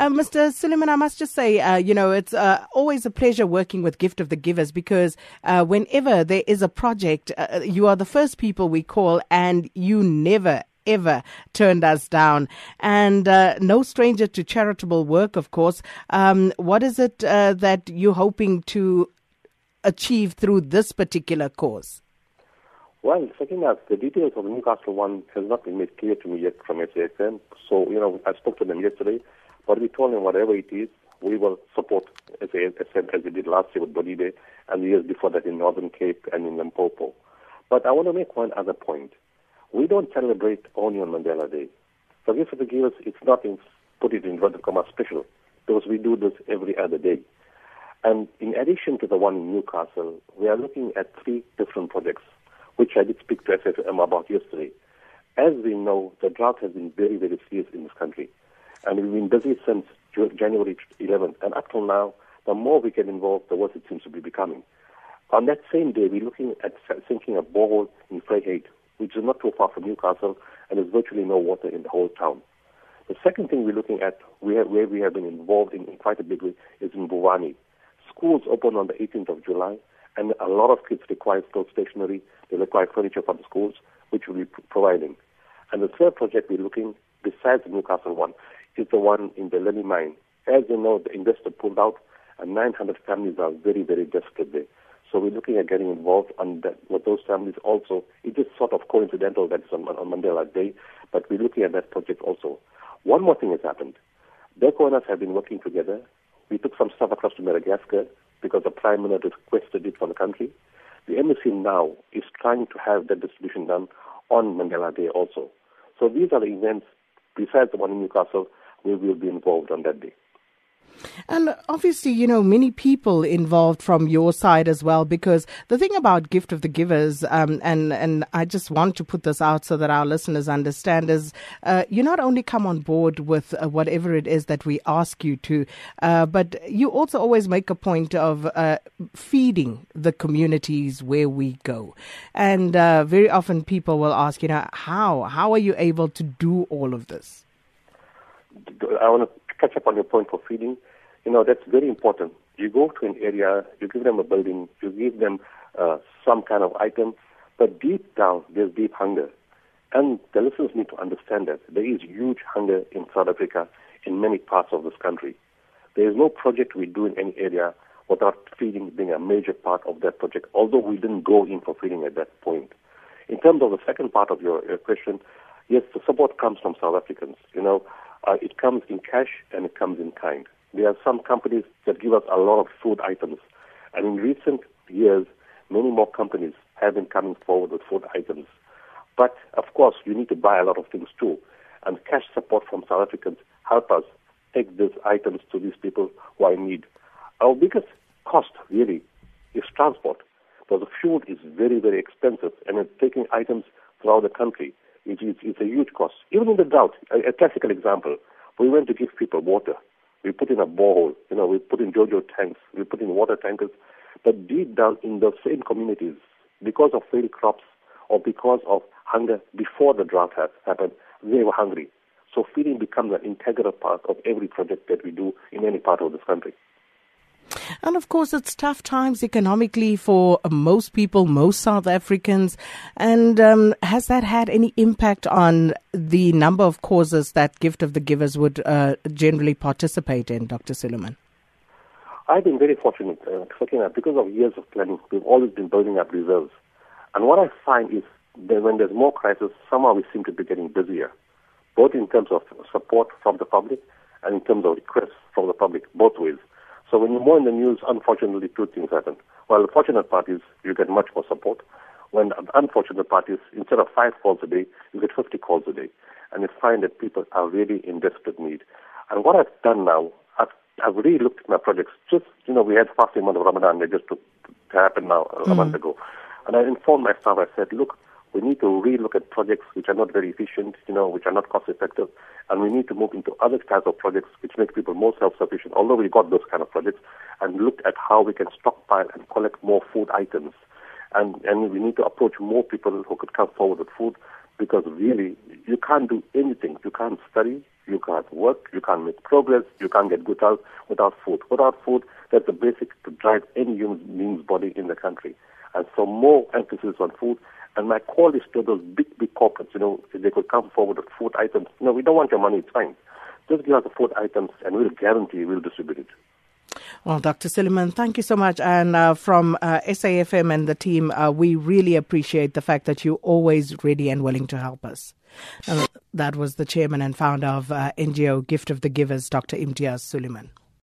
Uh, Mr. Sooliman, I must just say, uh, you know, it's uh, always a pleasure working with Gift of the Givers because uh, whenever there is a project, uh, you are the first people we call and you never, ever turned us down. And uh, no stranger to charitable work, of course. Um, what is it uh, that you're hoping to achieve through this particular cause? Well, second that, the details of the Newcastle one has not been made clear to me yet from SAFM. So, you know, I spoke to them yesterday, but we told them whatever it is, we will support as I said, as we did last year with Bolide and the years before that in Northern Cape and in Limpopo. But I want to make one other point. We don't celebrate only on Mandela Day. For Gift of the Givers, it's not in, put it in inverted commas special, because we do this every other day. And in addition to the one in Newcastle, we are looking at three different projects which I did speak to SAFM about yesterday. As we know, the drought has been very, very serious in this country. And we've been busy since January 11th. And up till now, the more we get involved, the worse it seems to be becoming. On that same day, we're looking at sinking a borehole in Vryheid, which is not too far from Newcastle, and there's virtually no water in the whole town. The second thing we're looking at, we have, where we have been involved in, in quite a big way, is in Buvani. Schools open on the 18th of July, and a lot of kids require school stationery, they require furniture for the schools, which we'll be providing. And the third project we're looking, besides the Newcastle one, is the one in the Lily mine. As you know, the investor pulled out, and 900 families are very, very desperate there. So we're looking at getting involved on that, with those families also. It is sort of coincidental that it's on, on Mandela Day, but we're looking at that project also. One more thing has happened. DIRCO and us have been working together. We took some stuff across to Madagascar because the Prime Minister requested it for the country. The embassy now is trying to have that distribution done on Mandela Day also. So these are the events, besides the one in Newcastle, we will be involved on that day. And obviously, you know, many people involved from your side as well, because the thing about Gift of the Givers, um, and, and I just want to put this out so that our listeners understand, is uh, you not only come on board with uh, whatever it is that we ask you to, uh, but you also always make a point of uh, feeding the communities where we go. And uh, very often people will ask, you know, how? How are you able to do all of this? I want to catch up on your point for feeding. You know, that's very important. You go to an area, you give them a building, you give them uh, some kind of item, but deep down, there's deep hunger. And the listeners need to understand that there is huge hunger in South Africa in many parts of this country. There is no project we do in any area without feeding being a major part of that project, although we didn't go in for feeding at that point. In terms of the second part of your, your question, yes, the support comes from South Africans. You know, uh, it comes in cash and it comes in kind. There are some companies that give us a lot of food items. And in recent years, many more companies have been coming forward with food items. But of course, you need to buy a lot of things too. And cash support from South Africans help us take these items to these people who are in need. Our biggest cost really is transport. Because the fuel is very, very expensive and it's taking items throughout the country it is it's a huge cost. Even in the drought, a, a classical example, we went to give people water. We put in a borehole, you know, we put in JoJo tanks, we put in water tankers. But deep down in the same communities, because of failed crops or because of hunger before the drought has happened, they were hungry. So feeding becomes an integral part of every project that we do in any part of this country. And of course, it's tough times economically for most people, most South Africans. And um, has that had any impact on the number of causes that Gift of the Givers would uh, generally participate in, Dr. Sooliman? I've been very fortunate, uh, because of years of planning, we've always been building up reserves. And what I find is that when there's more crisis, somehow we seem to be getting busier, both in terms of support from the public and in terms of requests from the public, both ways. So when you're more in the news, unfortunately, two things happen. Well, the fortunate part is you get much more support. When the unfortunate part is instead of five calls a day, you get 50 calls a day. And you find that people are really in desperate need. And what I've done now, I've, I've really looked at my projects. Just, you know, we had fasting month of Ramadan, they just to, to happen now a hmm. month ago. And I informed my staff, I said, look, we need to relook at projects which are not very efficient, you know, which are not cost effective, and we need to move into other types of projects which make people more self-sufficient, although we got those kind of projects, and look at how we can stockpile and collect more food items. And, and we need to approach more people who could come forward with food because really you can't do anything. You can't study, you can't work, you can't make progress, you can't get good health without food. Without food, that's the basic to drive any human being's body in the country. And so more emphasis on food. And my call is to those big, big corporates, you know, they could come forward with food items. No, we don't want your money, it's fine. Just give us the food items and we'll guarantee we'll distribute it. Well, Dr. Sooliman, thank you so much. And uh, from uh, SAFM and the team, uh, we really appreciate the fact that you're always ready and willing to help us. That was the chairman and founder of uh, NGO Gift of the Givers, Dr. Imtiaz Sooliman.